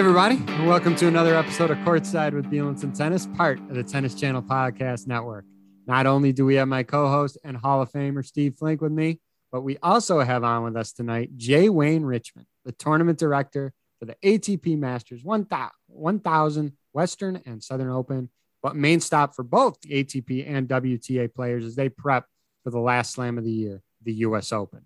everybody, and welcome to another episode of Courtside with Bielenson Tennis, part of the Tennis Channel Podcast Network. Not only do we have my co-host and Hall of Famer Steve Flink with me, but we also have on with us tonight Jay Wayne Richmond, the tournament director for the ATP Masters 1000 Western and Southern Open, but main stop for both the ATP and WTA players as they prep for the last slam of the year, the US Open.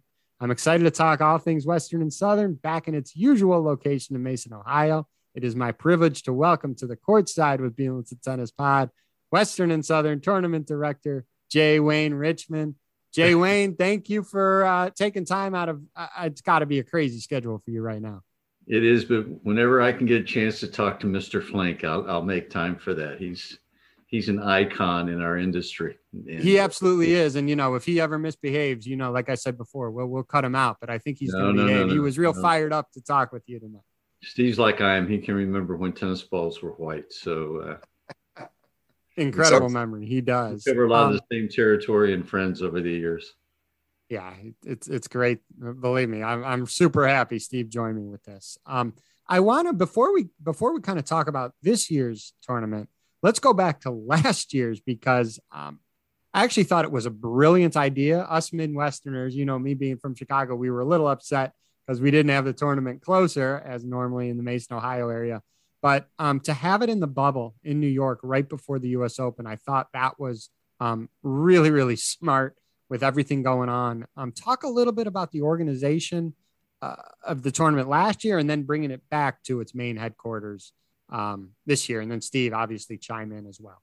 I'm excited to talk all things Western and Southern back in its usual location in Mason, Ohio. It is my privilege to welcome to the courtside with Bielenson Tennis Pod, Western and Southern Tournament Director, Jay Wayne Richmond. Jay Wayne, thank you for uh, taking time out of uh, it's got to be a crazy schedule for you right now. It is, but whenever I can get a chance to talk to Mr. Flink, I'll, I'll make time for that. He's he's an icon in our industry. And he absolutely is. And you know, if he ever misbehaves, you know, like I said before, we'll we'll cut him out. But I think he's no, going to no, behave. No, he was real fired up to talk with you tonight. Steve's like I am. He can remember when tennis balls were white. So uh, incredible memory. He does. Cover a lot um, of the same territory and friends over the years. Yeah, it's it's great. Believe me, I'm I'm super happy Steve joined me with this. Um, I want to before we before we kind of talk about this year's tournament let's go back to last year's because um, I actually thought it was a brilliant idea. Us Midwesterners, you know, me being from Chicago, we were a little upset because we didn't have the tournament closer as normally in the Mason, Ohio area. But um, to have it in the bubble in New York right before the US Open, I thought that was um, really, really smart with everything going on. Um, talk a little bit about the organization uh, of the tournament last year and then bringing it back to its main headquarters um, this year. And then Steve obviously chime in as well.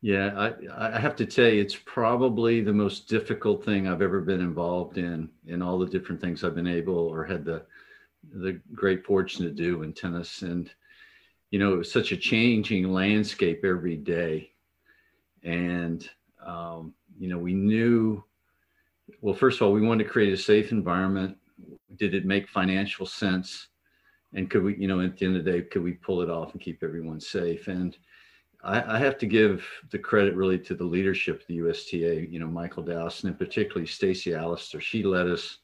Yeah, I, I have to tell you, it's probably the most difficult thing I've ever been involved in, in all the different things I've been able or had the the great fortune to do in tennis. And you know, it was such a changing landscape every day. And um, you know, we knew well, first of all, we wanted to create a safe environment. Did it make financial sense? And could we you know at the end of the day could we pull it off and keep everyone safe and I, I, have to give the credit really to the leadership of the USTA, you know, Michael Dowse and particularly Stacey Allaster. She led us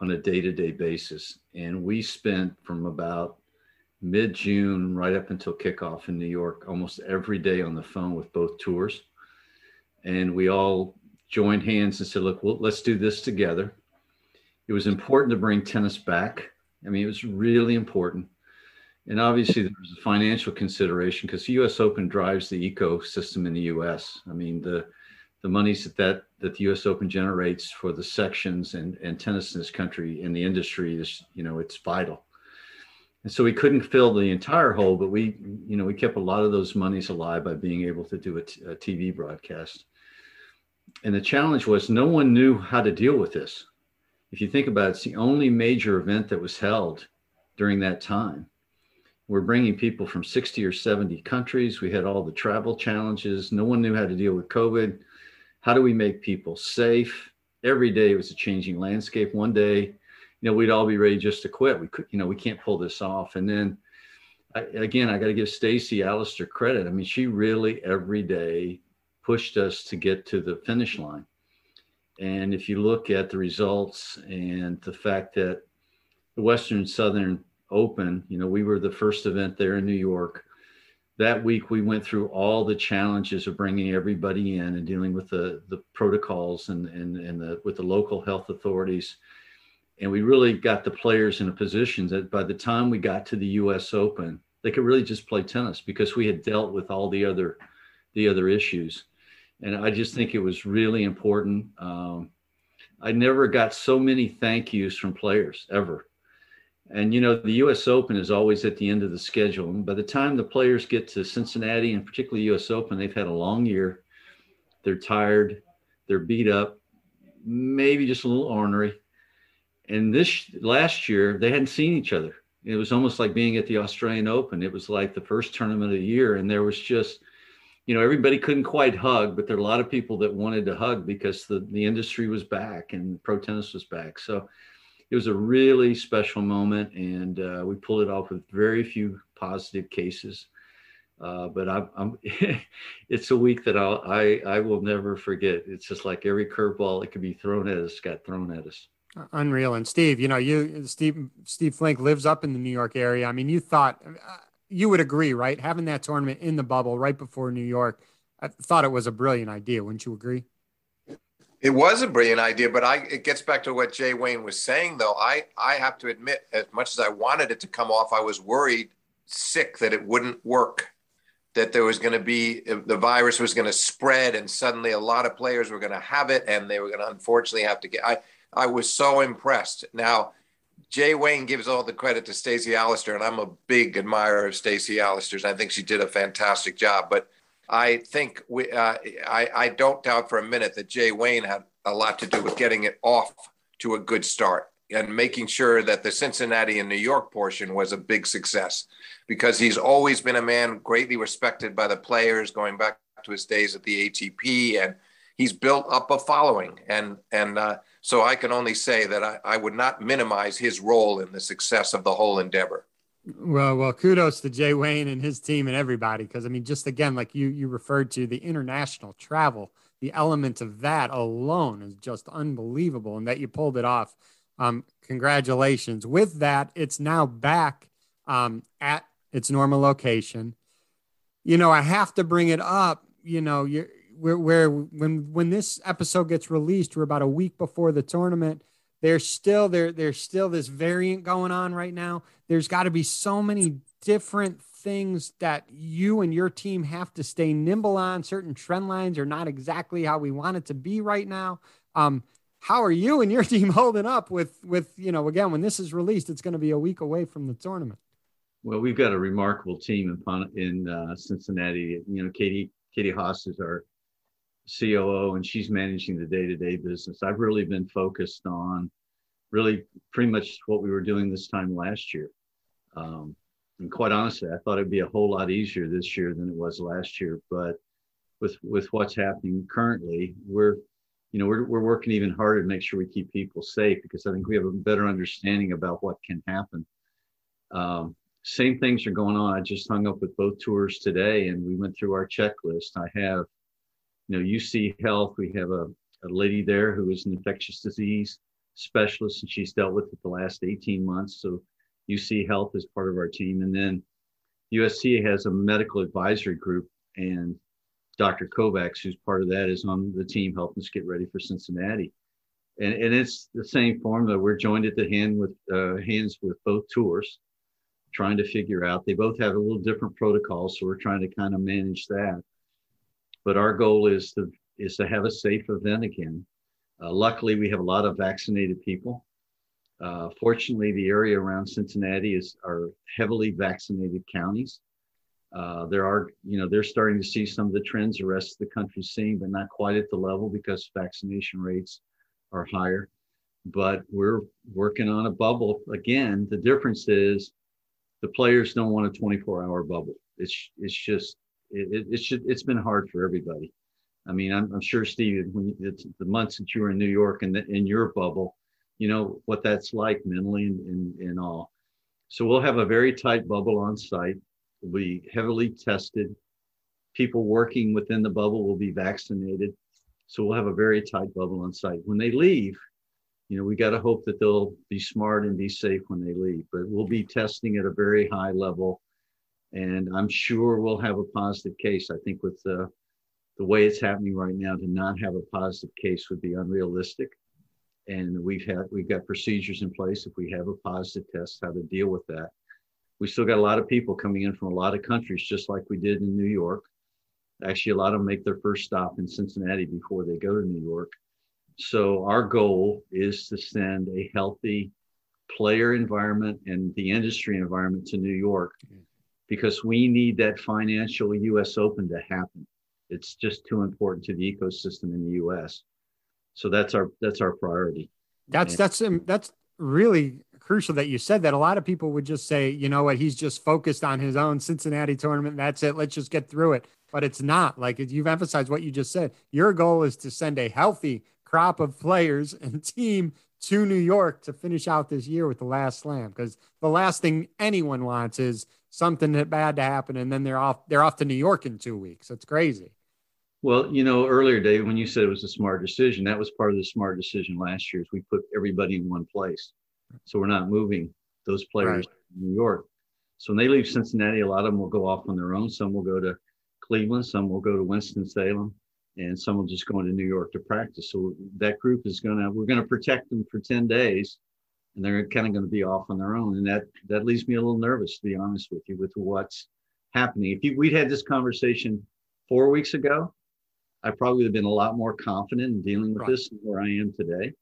on a day-to-day basis. And we spent from about mid-June right up until kickoff in New York, almost every day on the phone with both tours. And we all joined hands and said, look, well, let's do this together. It was important to bring tennis back I mean, it was really important. And obviously, there was a financial consideration because the U.S. Open drives the ecosystem in the U.S. I mean, the the monies that that, that the U.S. Open generates for the sections and, and tennis in this country in the industry is, you know, it's vital. And so we couldn't fill the entire hole, but we, you know, we kept a lot of those monies alive by being able to do a, t- a TV broadcast. And the challenge was no one knew how to deal with this if you think about it, it's the only major event that was held during that time. We're bringing people from 60 or 70 countries. We had all the travel challenges. No one knew how to deal with COVID. How do we make people safe? Every day it was a changing landscape. One day, you know, we'd all be ready just to quit. We could, you know, we can't pull this off. And then I, again, I got to give Stacey Allaster credit. I mean, she really every day pushed us to get to the finish line. And if you look at the results and the fact that the Western Southern Open, you know, we were the first event there in New York. That week, we went through all the challenges of bringing everybody in and dealing with the, the protocols and, and, and the, with the local health authorities. And we really got the players in a position that by the time we got to the US Open, they could really just play tennis because we had dealt with all the other the other issues and I just think it was really important. Um, I never got so many thank yous from players ever. And you know, the U.S. Open is always at the end of the schedule, and by the time the players get to Cincinnati and particularly U.S. Open, they've had a long year. They're tired, they're beat up, maybe just a little ornery. And this last year, they hadn't seen each other. It was almost like being at the Australian Open. It was like the first tournament of the year, and there was just you know everybody couldn't quite hug but there are a lot of people that wanted to hug because the, the industry was back and pro tennis was back so it was a really special moment and uh, we pulled it off with very few positive cases uh, but I'm, I'm it's a week that I'll, i I will never forget. It's just like every curveball that could be thrown at us got thrown at us. Unreal. And Steve, you know, you Steve Steve Flink lives up in the New York area. I mean, you thought uh, you would agree, right? Having that tournament in the bubble right before New York, I thought it was a brilliant idea. Wouldn't you agree? It was a brilliant idea, but I it gets back to what Jay Wayne was saying though. I I have to admit, as much as I wanted it to come off, I was worried sick that it wouldn't work. That there was going to be the virus was going to spread, and suddenly a lot of players were going to have it, and they were going to unfortunately have to get. I I was so impressed. Now, Jay Wayne gives all the credit to Stacey Allaster, and I'm a big admirer of Stacey Allaster's. I think she did a fantastic job, but I think we, uh, I, I don't doubt for a minute that Jay Wayne had a lot to do with getting it off to a good start and making sure that the Cincinnati and New York portion was a big success because he's always been a man greatly respected by the players going back to his days at the ATP and he's built up a following and and uh, so I can only say that I, I would not minimize his role in the success of the whole endeavor. Well, well, kudos to Jay Wayne and his team and everybody. Because I mean, just again, like you you referred to the international travel, the element of that alone is just unbelievable, and that you pulled it off. Um, congratulations. With that, it's now back um, at its normal location. You know, I have to bring it up. You know, you're where, where when when this episode gets released, we're about a week before the tournament. There's still there there's still this variant going on right now. There's got to be so many different things that you and your team have to stay nimble on. Certain trend lines are not exactly how we want it to be right now. Um how are you and your team holding up with with you know again when this is released it's going to be a week away from the tournament. Well we've got a remarkable team in in uh, cincinnati. You know katie katie haas is our COO and she's managing the day-to-day business. I've really been focused on really pretty much what we were doing this time last year. Um, and quite honestly, I thought it'd be a whole lot easier this year than it was last year. But with with what's happening currently, we're you know we're we're working even harder to make sure we keep people safe because I think we have a better understanding about what can happen. Um, same things are going on. I just hung up with both tours today, and we went through our checklist. I have you know, UC Health, we have a, a lady there who is an infectious disease specialist and she's dealt with it the last 18 months. So UC Health is part of our team. And then USC has a medical advisory group and Dr. Kovacs, who's part of that, is on the team helping us get ready for Cincinnati. And, and it's the same formula. We're joined at the hand with uh, hands with both tours, trying to figure out. They both have a little different protocol, so we're trying to kind of manage that. But our goal is to is to have a safe event again. Uh, luckily, we have a lot of vaccinated people. Uh, fortunately, the area around Cincinnati is are heavily vaccinated counties. Uh, there are, you know, they're starting to see some of the trends the rest of the country's seeing, but not quite at the level because vaccination rates are higher. But we're working on a bubble again. The difference is the players don't want a 24-hour bubble. It's it's just it, it, should it's been hard for everybody. I mean, I'm, I'm sure Steve, when it's the months that you were in New York and in your bubble, you know what that's like mentally and, and, and all. So we'll have a very tight bubble on site. We'll be heavily tested. People working within the bubble will be vaccinated. So we'll have a very tight bubble on site. When they leave, you know, we got to hope that they'll be smart and be safe when they leave. But we'll be testing at a very high level and I'm sure we'll have a positive case. I think with the the way it's happening right now, to not have a positive case would be unrealistic. And we've had we've got procedures in place if we have a positive test, how to deal with that. We still got a lot of people coming in from a lot of countries, just like we did in New York. Actually, a lot of them make their first stop in Cincinnati before they go to New York. So our goal is to send a healthy player environment and the industry environment to New York because we need that financial US Open to happen. It's just too important to the ecosystem in the US. So that's our that's our priority. That's and, that's um, that's really crucial that you said that. A lot of people would just say, you know what, he's just focused on his own Cincinnati tournament. That's it. Let's just get through it. But it's not like you've emphasized what you just said. Your goal is to send a healthy crop of players and team to New York to finish out this year with the last slam. Because the last thing anyone wants is something that bad to happen, and then they're off. They're off to New York in two weeks. It's crazy. Well, you know, earlier, Dave, when you said it was a smart decision, that was part of the smart decision last year. Is we put everybody in one place, so we're not moving those players right. to New York. So when they leave Cincinnati, a lot of them will go off on their own. Some will go to Cleveland, some will go to Winston Salem, and some will just go into New York to practice. So that group is gonna we're gonna protect them for ten days, and they're kind of going to be off on their own. And that that leaves me a little nervous, to be honest with you, with what's happening. If you, we'd had this conversation four weeks ago, I probably would have been a lot more confident in dealing with right. this than where I am today.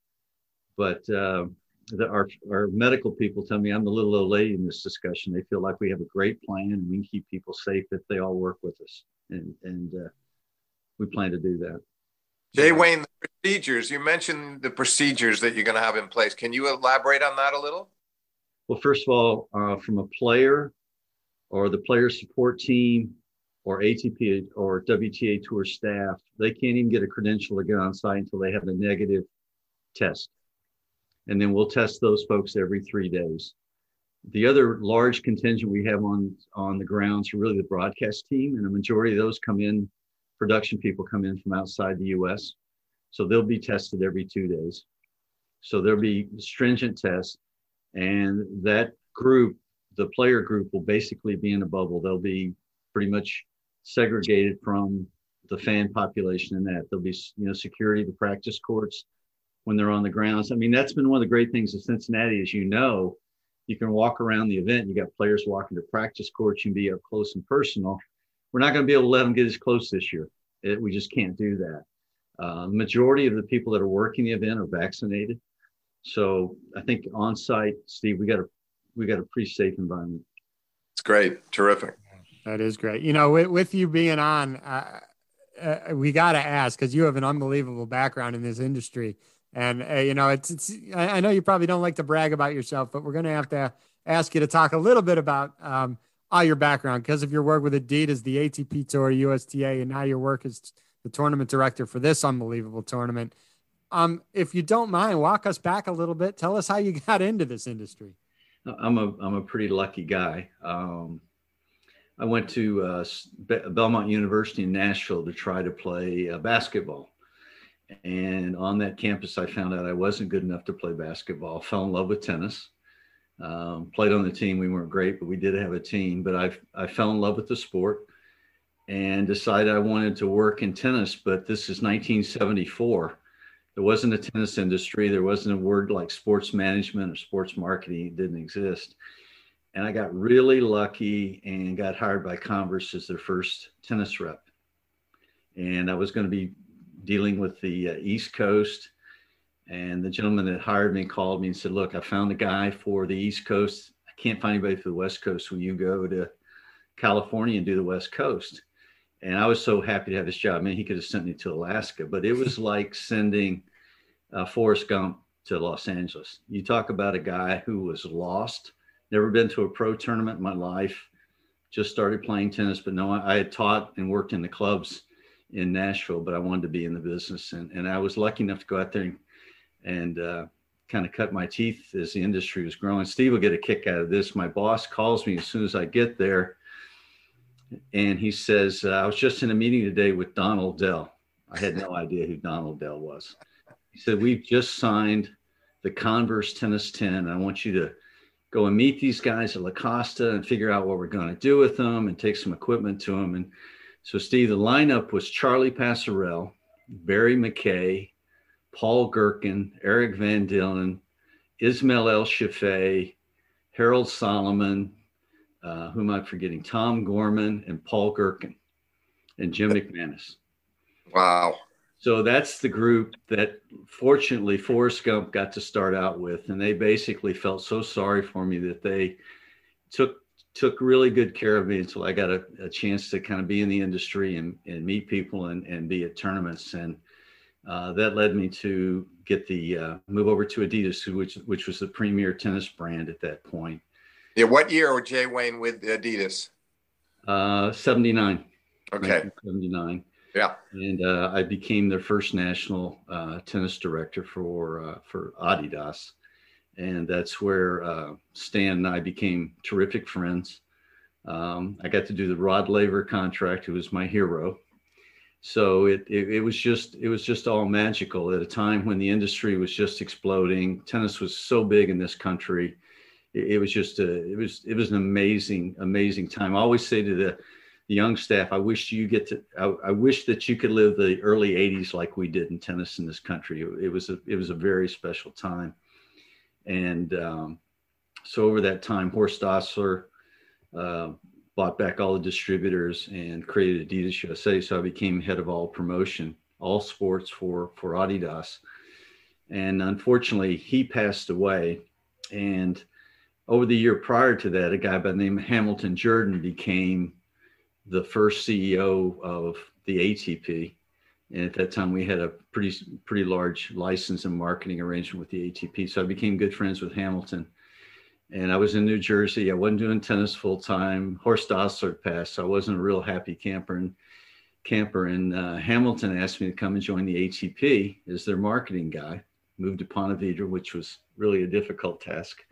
But uh, the, our, our medical people tell me I'm the little old lady in this discussion. They feel like we have a great plan and we can keep people safe if they all work with us. And, and uh, we plan to do that. Jay Wayne, the procedures, you mentioned the procedures that you're going to have in place. Can you elaborate on that a little? Well, first of all, uh, from a player or the player support team or ATP or WTA Tour staff, they can't even get a credential to get on site until they have a negative test. And then we'll test those folks every three days. The other large contingent we have on, on the grounds are really the broadcast team, and a majority of those come in, production people come in from outside the US. So they'll be tested every two days. So there'll be stringent tests, and that group, the player group, will basically be in a bubble. They'll be pretty much segregated from the fan population and that there'll be you know security the practice courts when they're on the grounds i mean that's been one of the great things of cincinnati as you know you can walk around the event you got players walking to practice courts you can be up close and personal we're not going to be able to let them get as close this year. It, we just can't do that. Uh, the majority of the people that are working the event are vaccinated. So i think on site steve we got a we got a pretty safe environment. It's great. Terrific. That is great. You know, with, with you being on, uh, uh, we got to ask because you have an unbelievable background in this industry. And, uh, you know, it's, it's, I know you probably don't like to brag about yourself, but we're going to have to ask you to talk a little bit about um, all your background because of your work with Adidas, the ATP Tour, USTA, and now your work as the tournament director for this unbelievable tournament. Um, if you don't mind, walk us back a little bit. Tell us how you got into this industry. I'm a I'm a pretty lucky guy. Um, I went to uh, Belmont University in Nashville to try to play uh, basketball. And on that campus, I found out I wasn't good enough to play basketball. Fell in love with tennis. Um, played on the team. We weren't great, but we did have a team. But I I fell in love with the sport and decided I wanted to work in tennis. But this is 1974. There wasn't a tennis industry. There wasn't a word like sports management or sports marketing. It didn't exist and I got really lucky and got hired by Converse as their first tennis rep. And I was going to be dealing with the uh, East Coast. And the gentleman that hired me called me and said, Look, I found a guy for the East Coast. I can't find anybody for the West Coast. Will you go to California and do the West Coast? And I was so happy to have this job. Man, he could have sent me to Alaska, but it was like sending uh, Forrest Gump to Los Angeles. You talk about a guy who was lost never been to a pro tournament in my life. Just started playing tennis, but no, I had taught and worked in the clubs in Nashville, but I wanted to be in the business. And, and I was lucky enough to go out there and, and uh, kind of cut my teeth as the industry was growing. Steve will get a kick out of this. My boss calls me as soon as I get there. And he says, uh, I was just in a meeting today with Donald Dell. I had no idea who Donald Dell was. He said, We've just signed the Converse Tennis 10. I want you to go and meet these guys at La Costa and figure out what we're going to do with them and take some equipment to them. And so, Steve, the lineup was Charlie Pasarell, Barry MacKay, Paul Gerken, Eric Van Dillen, Ismail El Shafei, Harold Solomon, uh, who am I forgetting? Tom Gorman and Paul Gerken and Jim McManus. Wow. So that's the group that fortunately Forrest Gump got to start out with. And they basically felt so sorry for me that they took took really good care of me until I got a, a chance to kind of be in the industry and, and meet people and, and be at tournaments. And uh, that led me to get the uh, move over to Adidas, which which was the premier tennis brand at that point. Yeah, what year was Jay Wayne with Adidas? Uh, 79. Okay. 79. Yeah. And uh, I became their first national uh, tennis director for uh, for Adidas, and that's where uh, Stan and I became terrific friends. Um, I got to do the Rod Laver contract, who was my hero. So it, it, it was just it was just all magical at a time when the industry was just exploding. Tennis was so big in this country. It, it was just a it was it was an amazing amazing time. I always say to the the young staff, I wish you get to I, I wish that you could live the early '80s like we did in tennis in this country. It, it was a it was a very special time, and um, so over that time, Horst Dassler. Uh, bought back all the distributors and created Adidas USA. So I became head of all promotion, all sports for for Adidas. And unfortunately, he passed away. And over the year prior to that, a guy by the name of Hamilton Jordan became the first CEO of the ATP. And at that time, we had a pretty pretty large license and marketing arrangement with the ATP. So I became good friends with Hamilton and I was in New Jersey. I wasn't doing tennis full time. Horst Dassler passed, so I wasn't a real happy camper. And camper and uh, Hamilton asked me to come and join the ATP as their marketing guy. Moved to Ponte Vedra, which was really a difficult task.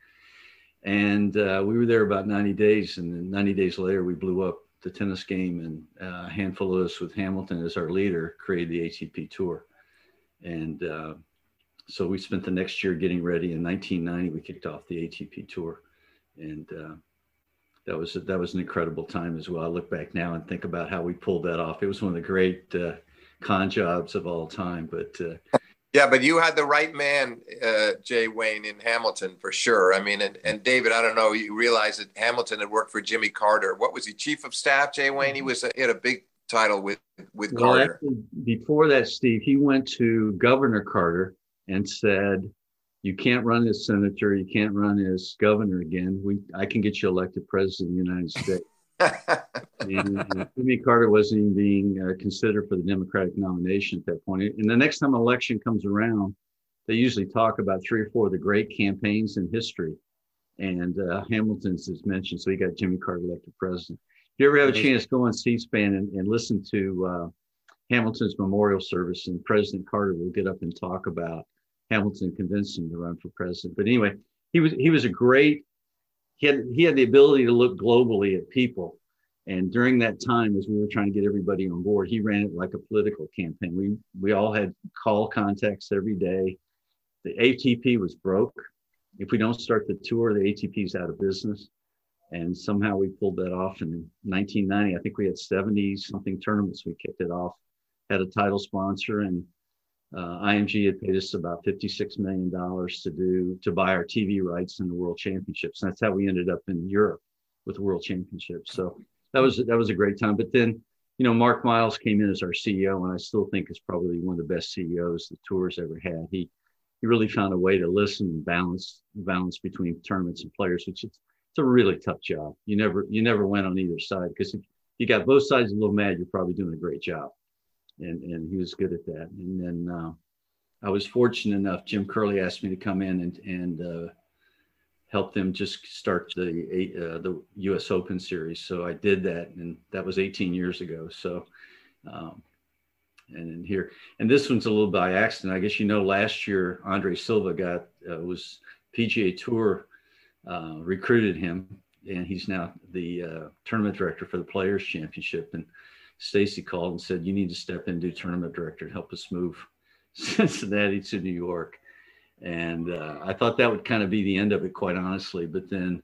And uh, we were there about 90 days, and then 90 days later, we blew up the tennis game, and uh, a handful of us with Hamilton as our leader created the ATP Tour. And uh, so we spent the next year getting ready. In 1990, we kicked off the ATP tour, and uh, that was that was an incredible time as well. I look back now and think about how we pulled that off. It was one of the great uh, con jobs of all time. But uh, yeah, but you had the right man, uh, Jay Wayne, in Hamilton for sure. I mean, and, and David, I don't know, you realize that Hamilton had worked for Jimmy Carter. What was he, chief of staff? Jay Wayne. He was he had a big title with with well, Carter. Actually, before that, Steve, he went to Governor Carter and said, "You can't run as senator. You can't run as governor again. We, I can get you elected president of the United States." and uh, Jimmy Carter wasn't even being uh, considered for the Democratic nomination at that point. And the next time an election comes around, they usually talk about three or four of the great campaigns in history. And uh, Hamilton's is mentioned, so he got Jimmy Carter elected president. If you ever have a chance, go on C-SPAN and, and listen to uh, Hamilton's memorial service, and President Carter will get up and talk about Hamilton convinced him to run for president. But anyway, he was he was a great. He had he had the ability to look globally at people, and during that time, as we were trying to get everybody on board, he ran it like a political campaign. We we all had call contacts every day. The ATP was broke. If we don't start the tour, the ATP is out of business. And somehow we pulled that off in 1990. I think we had 70 something tournaments. We kicked it off, had a title sponsor, and uh, IMG had paid us about $56 million to do to buy our TV rights in the World Championships. And that's how we ended up in Europe with the World Championships. So that was that was a great time. But then, you know, Mark Miles came in as our CEO, and I still think is probably one of the best CEOs the tour's ever had. He he really found a way to listen and balance balance between tournaments and players, which is it's a really tough job. You never you never went on either side because if you got both sides a little mad, you're probably doing a great job and and he was good at that. And then uh, I was fortunate enough. Jim Curley asked me to come in and and uh, help them just start the uh, the U.S. Open series. So I did that, and that was 18 years ago. So. Um, and here, and this one's a little by accident. I guess you know, last year Andre Silva got uh, was PGA Tour uh, recruited him, and he's now the uh, tournament director for the Players Championship. And Stacey called and said, "You need to step in, do tournament director, and help us move Cincinnati to New York." And uh, I thought that would kind of be the end of it, quite honestly. But then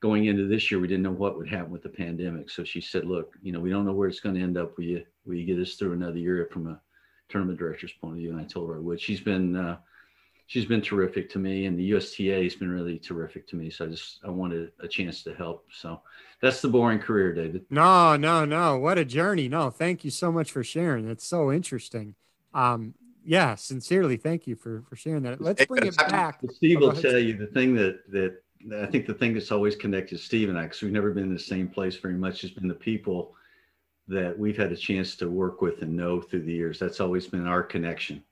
going into this year, we didn't know what would happen with the pandemic. So she said, "Look, you know, we don't know where it's going to end up. Will you will you get us through another year from a tournament director's point of view?" And I told her I would. She's been uh, she's been terrific to me, and the USTA has been really terrific to me. So I just I wanted a chance to help. So that's the boring career, David. No, no, no. What a journey. No, thank you so much for sharing. It's so interesting. Um, yeah, sincerely, thank you for for sharing that. Let's bring it back. Steve will tell you the thing that that I think the thing that's always connected Steve and I, because we've never been in the same place very much, has been the people that we've had a chance to work with and know through the years. That's always been our connection.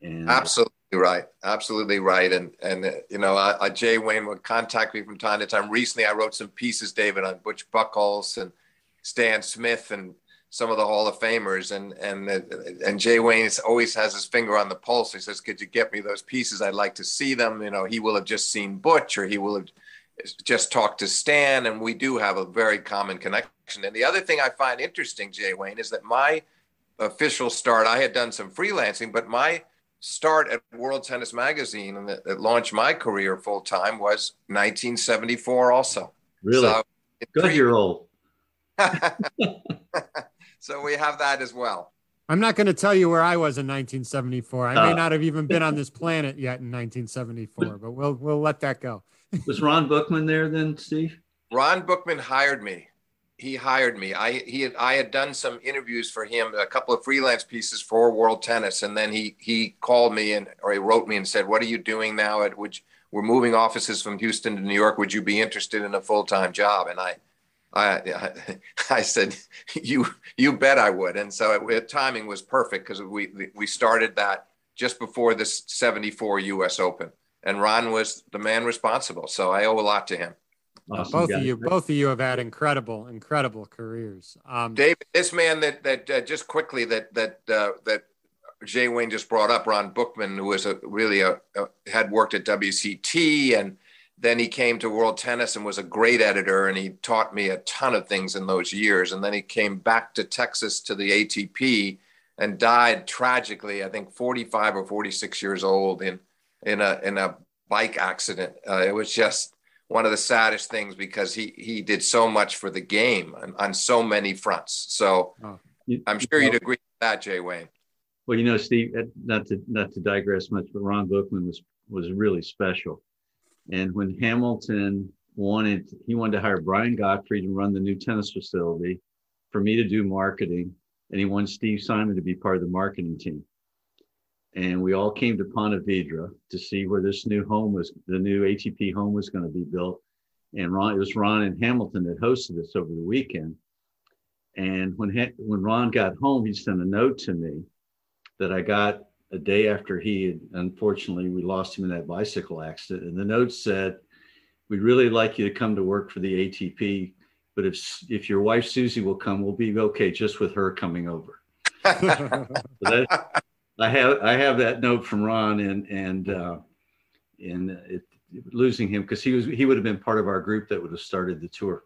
And absolutely right, absolutely right. And and uh, you know, I, I, Jay Wayne would contact me from time to time. Recently, I wrote some pieces, David, on Butch Buchholz and Stan Smith and some of the Hall of Famers. And and uh, and Jay Wayne always has his finger on the pulse. He says, "Could you get me those pieces? I'd like to see them." You know, he will have just seen Butch, or he will have just talked to Stan, and we do have a very common connection. And the other thing I find interesting, Jay Wayne, is that my official start. I had done some freelancing, but my start at World Tennis Magazine and that, that launched my career full time was 1974. Also, really so, good year old. so we have that as well. I'm not going to tell you where I was in 1974. I may uh, not have even been on this planet yet in 1974, but we'll we'll let that go. was Ron Bookman there then, Steve? Ron Bookman hired me. He hired me. I he had, I had done some interviews for him, a couple of freelance pieces for World Tennis, and then he he called me and or he wrote me and said, "What are you doing now? At which we're moving offices from Houston to New York. Would you be interested in a full time job?" And I I, I said, you, you bet I would. And so it, it timing was perfect because we, we started that just before this 74 US Open and Ron was the man responsible. So I owe a lot to him. Awesome both guy. of you, both of you have had incredible, incredible careers. Um, David, this man that, that uh, just quickly that, that, uh, that Jay Wayne just brought up, Ron Bookman, who was a really a, a had worked at WCT and then he came to World Tennis and was a great editor, and he taught me a ton of things in those years. And then he came back to Texas to the ATP and died tragically, I think 45 or 46 years old in in a in a bike accident. Uh, it was just one of the saddest things because he he did so much for the game on, on so many fronts. So oh, you, I'm sure you know, you'd agree with that, Jay Wayne. Well, you know, Steve, uh, not to not to digress much, but Ron Bookman was was really special and when Hamilton wanted, he wanted to hire Brian Gottfried to run the new tennis facility, for me to do marketing, and he wanted Steve Simon to be part of the marketing team. And we all came to Ponte Vedra to see where this new home was, the new ATP home was going to be built. And Ron, it was Ron and Hamilton that hosted us over the weekend. And when when Ron got home, he sent a note to me that I got a day after he had, unfortunately, we lost him in that bicycle accident. And the note said, We'd really like you to come to work for the ATP, but if, if your wife Susie will come, we'll be okay just with her coming over. so that, I have I have that note from Ron and and uh, and it, losing him because he was he would have been part of our group that would have started the tour.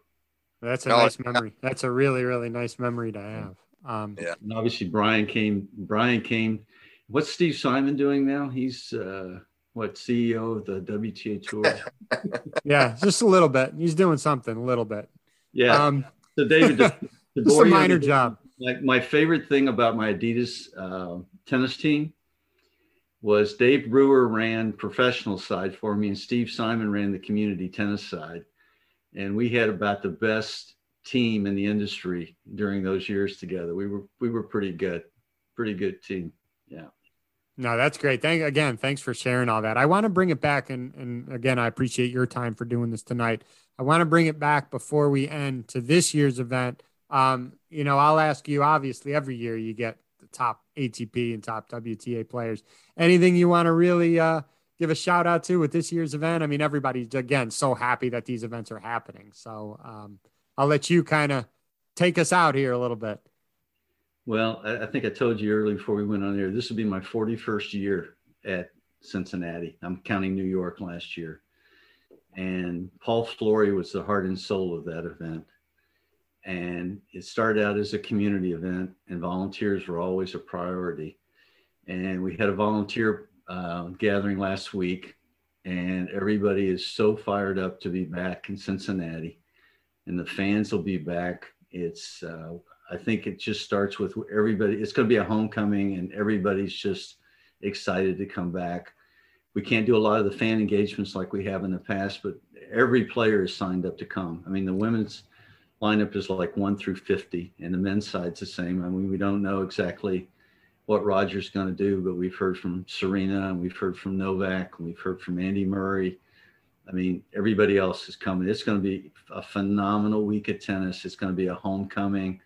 That's a nice memory. That's a really really nice memory to have. Um, yeah. And obviously Brian came. Brian came What's Steve Simon doing now? He's uh, what CEO of the WTA Tour? yeah, just a little bit. He's doing something a little bit. Yeah. Um, so David, just, just a minor job. Like my favorite thing about my Adidas uh, tennis team was Dave Brewer ran professional side for me, and Steve Simon ran the community tennis side, and we had about the best team in the industry during those years together. We were we were pretty good, pretty good team. Yeah. No, that's great. Thank again. Thanks for sharing all that. I want to bring it back, and and again, I appreciate your time for doing this tonight. I want to bring it back before we end to this year's event. Um, you know, I'll ask you. Obviously, every year you get top ATP and top WTA players. Anything you want to really uh, give a shout out to with this year's event? I mean, everybody's again so happy that these events are happening. So um, I'll let you kind of take us out here a little bit. Well, I, think I told you earlier before we went on there, this will be my 41st year at Cincinnati. I'm counting New York last year. And Paul Flory was the heart and soul of that event. And it started out as a community event, and volunteers were always a priority. And we had a volunteer uh, gathering last week, and everybody is so fired up to be back in Cincinnati. And the fans will be back. It's uh, I think it just starts with everybody. It's going to be a homecoming, and everybody's just excited to come back. We can't do a lot of the fan engagements like we have in the past, but every player is signed up to come. I mean, the women's lineup is like one through 50, and the men's side's the same. I mean, we don't know exactly what Roger's going to do, but we've heard from Serena, and we've heard from Novak, and we've heard from Andy Murray. I mean, everybody else is coming. It's going to be a phenomenal week of tennis. It's going to be a homecoming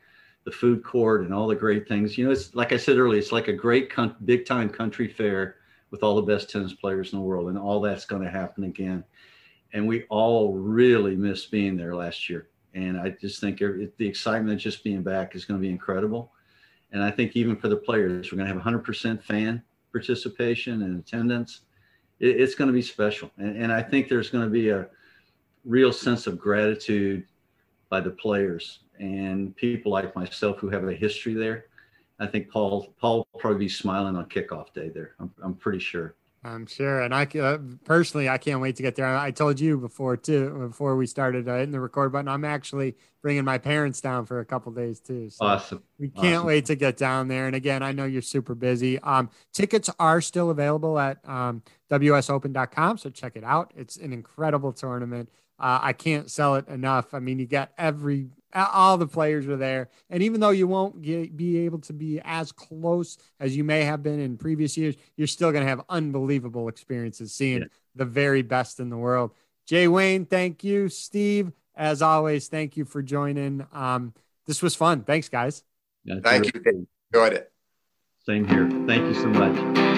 the food court and all the great things. You know, it's like I said earlier, it's like a great con- big time country fair with all the best tennis players in the world, and all that's going to happen again. And we all really missed being there last year. And I just think the excitement of just being back is going to be incredible. And I think even for the players, we're going to have 100% fan participation and attendance. It's going to be special. And, I think there's going to be a real sense of gratitude by the players and people like myself who have a history there. I think Paul Paul will probably be smiling on kickoff day there. I'm I'm pretty sure. I'm sure, and I uh, personally I can't wait to get there. I told you before too, before we started uh, hitting the record button. I'm actually bringing my parents down for a couple days too. So awesome. We can't awesome. wait to get down there. And again, I know you're super busy. Um, tickets are still available at um, wsopen.com, so check it out. It's an incredible tournament. Uh, I can't sell it enough. I mean, you got every all the players are there, and even though you won't get, be able to be as close as you may have been in previous years, you're still going to have unbelievable experiences seeing yeah. the very best in the world. Jay Wayne, thank you. Steve, as always, thank you for joining. Um, this was fun. Thanks, guys. Yeah, thank you. Enjoyed it. Same here. Thank you so much.